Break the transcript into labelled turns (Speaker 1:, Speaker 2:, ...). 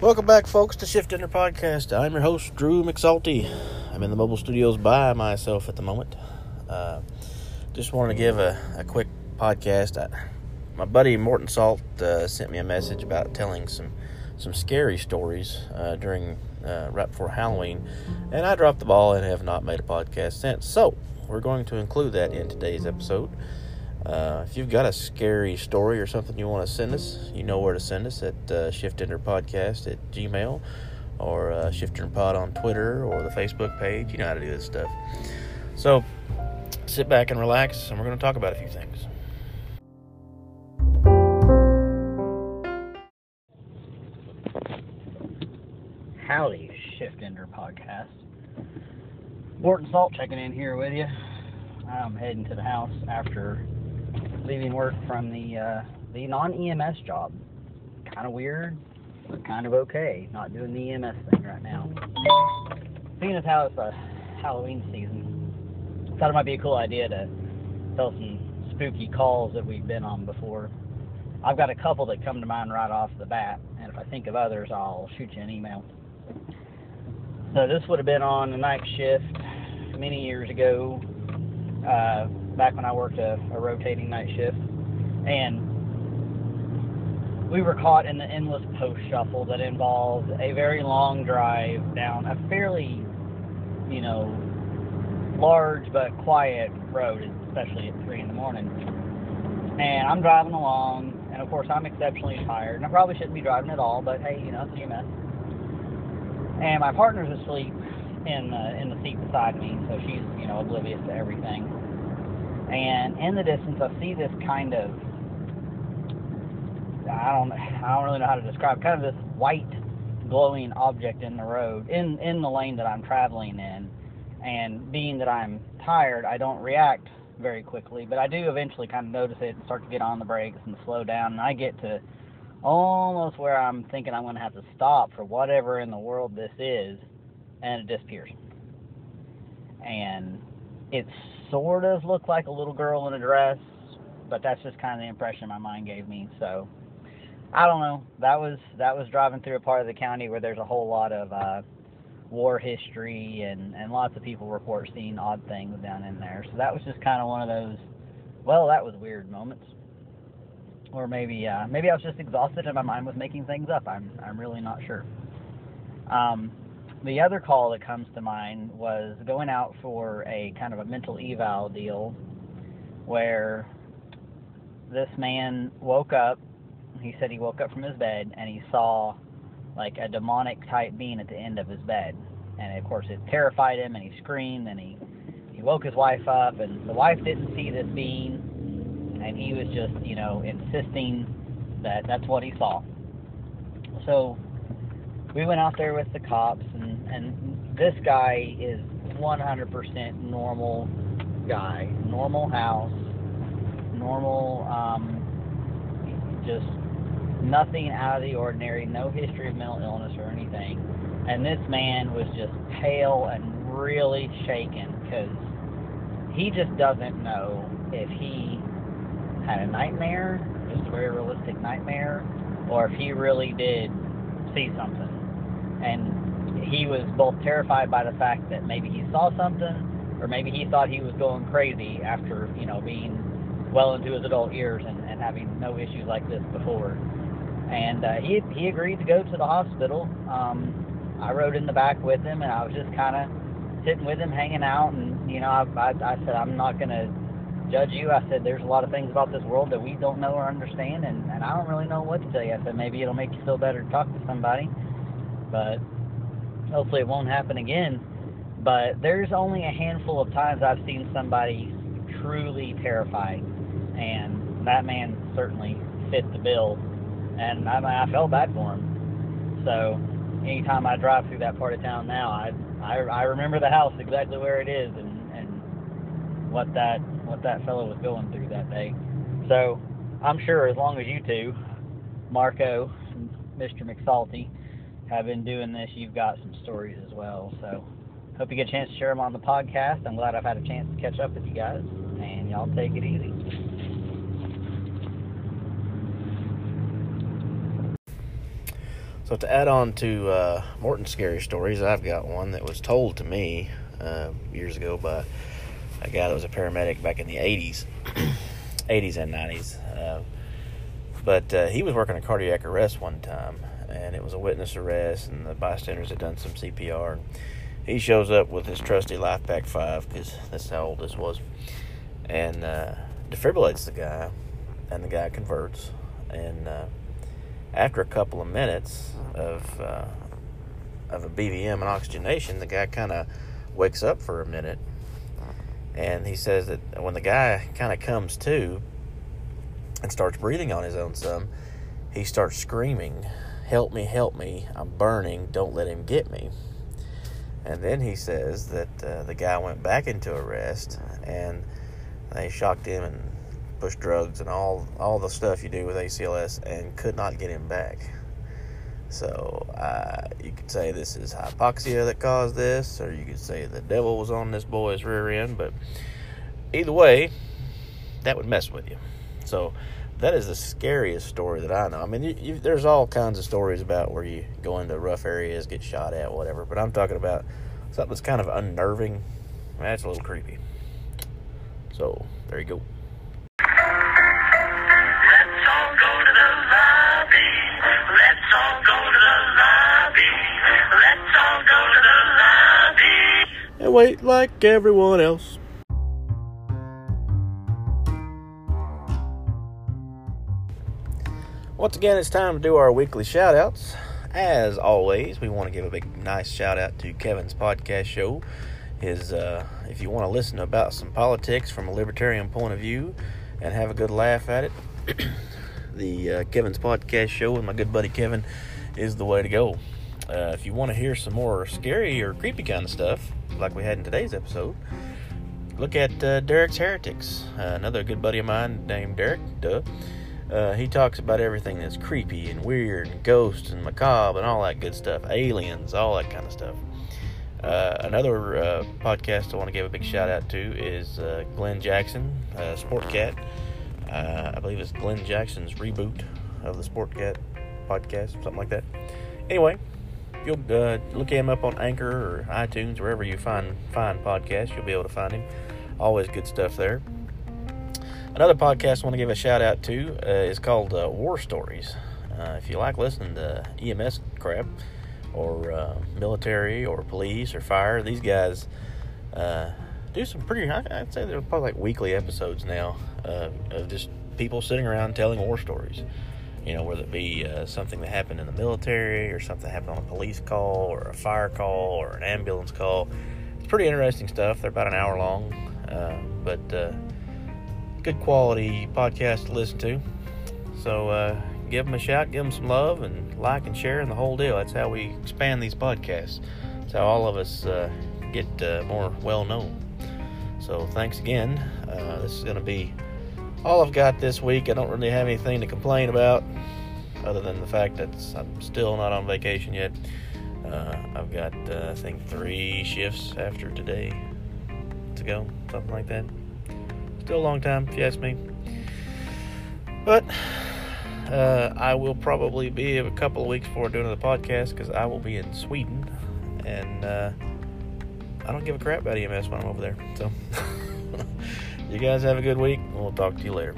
Speaker 1: Welcome back, folks, to Shift Ender Podcast. I'm your host, Drew McSalty. I'm in the mobile studios by myself at the moment. Uh, just wanted to give a, a quick podcast. I, my buddy Morton Salt uh, sent me a message about telling some some scary stories uh, during uh, right before Halloween, and I dropped the ball and have not made a podcast since. So we're going to include that in today's episode. Uh, if you've got a scary story or something you want to send us, you know where to send us at uh, shiftenderpodcast at gmail or uh, shiftenderpod on Twitter or the Facebook page. You know how to do this stuff. So sit back and relax, and we're going to talk about a few things.
Speaker 2: Howdy, Shift Ender Podcast. Morton Salt checking in here with you. I'm heading to the house after leaving work from the uh, the non EMS job. Kind of weird, but kind of okay. Not doing the EMS thing right now. Seeing as how it's a Halloween season, thought it might be a cool idea to tell some spooky calls that we've been on before. I've got a couple that come to mind right off the bat, and if I think of others, I'll shoot you an email. So this would have been on the night shift many years ago. Uh, back when I worked a, a rotating night shift, and we were caught in the endless post shuffle that involved a very long drive down a fairly, you know, large but quiet road, especially at three in the morning. And I'm driving along, and of course I'm exceptionally tired, and I probably shouldn't be driving at all, but hey, you know, it's EMS. And my partner's asleep in the in the seat beside me, so she's you know oblivious to everything. And in the distance, I see this kind of I don't I don't really know how to describe kind of this white glowing object in the road in in the lane that I'm traveling in. And being that I'm tired, I don't react very quickly, but I do eventually kind of notice it and start to get on the brakes and slow down. And I get to almost where I'm thinking I'm going to have to stop for whatever in the world this is, and it disappears. And it's sort of looked like a little girl in a dress, but that's just kind of the impression my mind gave me. So I don't know. That was that was driving through a part of the county where there's a whole lot of uh, war history and and lots of people report seeing odd things down in there. So that was just kind of one of those. Well, that was weird moments. Or maybe uh, maybe I was just exhausted and my mind was making things up. I'm I'm really not sure. Um, the other call that comes to mind was going out for a kind of a mental eval deal where this man woke up. He said he woke up from his bed and he saw like a demonic type being at the end of his bed. And of course, it terrified him and he screamed and he, he woke his wife up. And the wife didn't see this being and he was just, you know, insisting that that's what he saw. So we went out there with the cops, and and this guy is 100% normal guy, normal house, normal, um, just nothing out of the ordinary, no history of mental illness or anything. And this man was just pale and really shaken because he just doesn't know if he had a nightmare, just a very realistic nightmare, or if he really did see something and he was both terrified by the fact that maybe he saw something, or maybe he thought he was going crazy after you know being well into his adult years and, and having no issues like this before. And uh, he he agreed to go to the hospital. Um, I rode in the back with him, and I was just kind of sitting with him, hanging out. And you know, I, I I said I'm not gonna judge you. I said there's a lot of things about this world that we don't know or understand, and and I don't really know what to tell you. I said maybe it'll make you feel better to talk to somebody but hopefully it won't happen again. But there's only a handful of times I've seen somebody truly terrified, and that man certainly fit the bill, and I, I felt bad for him. So anytime I drive through that part of town now, I I, I remember the house exactly where it is and and what that what that fellow was going through that day. So I'm sure as long as you two, Marco, and Mr. McSalty, have been doing this, you've got some stories as well. So hope you get a chance to share them on the podcast. I'm glad I've had a chance to catch up with you guys, and y'all take it easy.
Speaker 1: So to add on to uh, Morton's scary stories, I've got one that was told to me uh, years ago by a guy that was a paramedic back in the 80s, 80s and 90s. Uh, but uh, he was working a cardiac arrest one time, and it was a witness arrest, and the bystanders had done some CPR. And he shows up with his trusty LifePak 5, because that's how old this was, and uh, defibrillates the guy, and the guy converts. And uh, after a couple of minutes of uh, of a BVM and oxygenation, the guy kind of wakes up for a minute, and he says that when the guy kind of comes to and starts breathing on his own some, he starts screaming, "Help me! Help me! I'm burning! Don't let him get me!" And then he says that uh, the guy went back into arrest, and they shocked him and pushed drugs and all all the stuff you do with ACLS, and could not get him back. So uh, you could say this is hypoxia that caused this, or you could say the devil was on this boy's rear end. But either way, that would mess with you. So that is the scariest story that I know. I mean, you, you, there's all kinds of stories about where you go into rough areas, get shot at, whatever. But I'm talking about something that's kind of unnerving. That's a little creepy. So there you go. And wait like everyone else. Once again, it's time to do our weekly shout outs. As always, we want to give a big, nice shout out to Kevin's podcast show. His, uh, if you want to listen about some politics from a libertarian point of view and have a good laugh at it, the uh, Kevin's podcast show with my good buddy Kevin is the way to go. Uh, if you want to hear some more scary or creepy kind of stuff, like we had in today's episode, look at uh, Derek's Heretics. Uh, another good buddy of mine named Derek, duh. Uh, he talks about everything that's creepy and weird and ghosts and macabre and all that good stuff, aliens, all that kind of stuff. Uh, another uh, podcast I want to give a big shout out to is uh, Glenn Jackson, uh, Sport Cat. Uh, I believe it's Glenn Jackson's reboot of the Sport Cat podcast, something like that. Anyway, you'll look him up on Anchor or iTunes, wherever you find find podcasts, you'll be able to find him. Always good stuff there. Another podcast I want to give a shout out to uh, is called uh, War Stories. Uh, if you like listening to EMS crap, or uh, military, or police, or fire, these guys uh, do some pretty, I'd say they're probably like weekly episodes now uh, of just people sitting around telling war stories. You know, whether it be something that happened in the military, or something that happened on a police call, or a fire call, or an ambulance call. It's pretty interesting stuff. They're about an hour long, but good quality podcast to listen to. So uh, give them a shout, give them some love, and like and share and the whole deal. That's how we expand these podcasts. That's how all of us uh, get uh, more well known. So thanks again. Uh, this is going to be all I've got this week. I don't really have anything to complain about other than the fact that I'm still not on vacation yet. Uh, I've got, uh, I think, three shifts after today to go, something like that. Still a long time, if you ask me. But uh, I will probably be a couple of weeks before doing the podcast because I will be in Sweden, and uh, I don't give a crap about EMS when I'm over there. So, you guys have a good week, we'll talk to you later.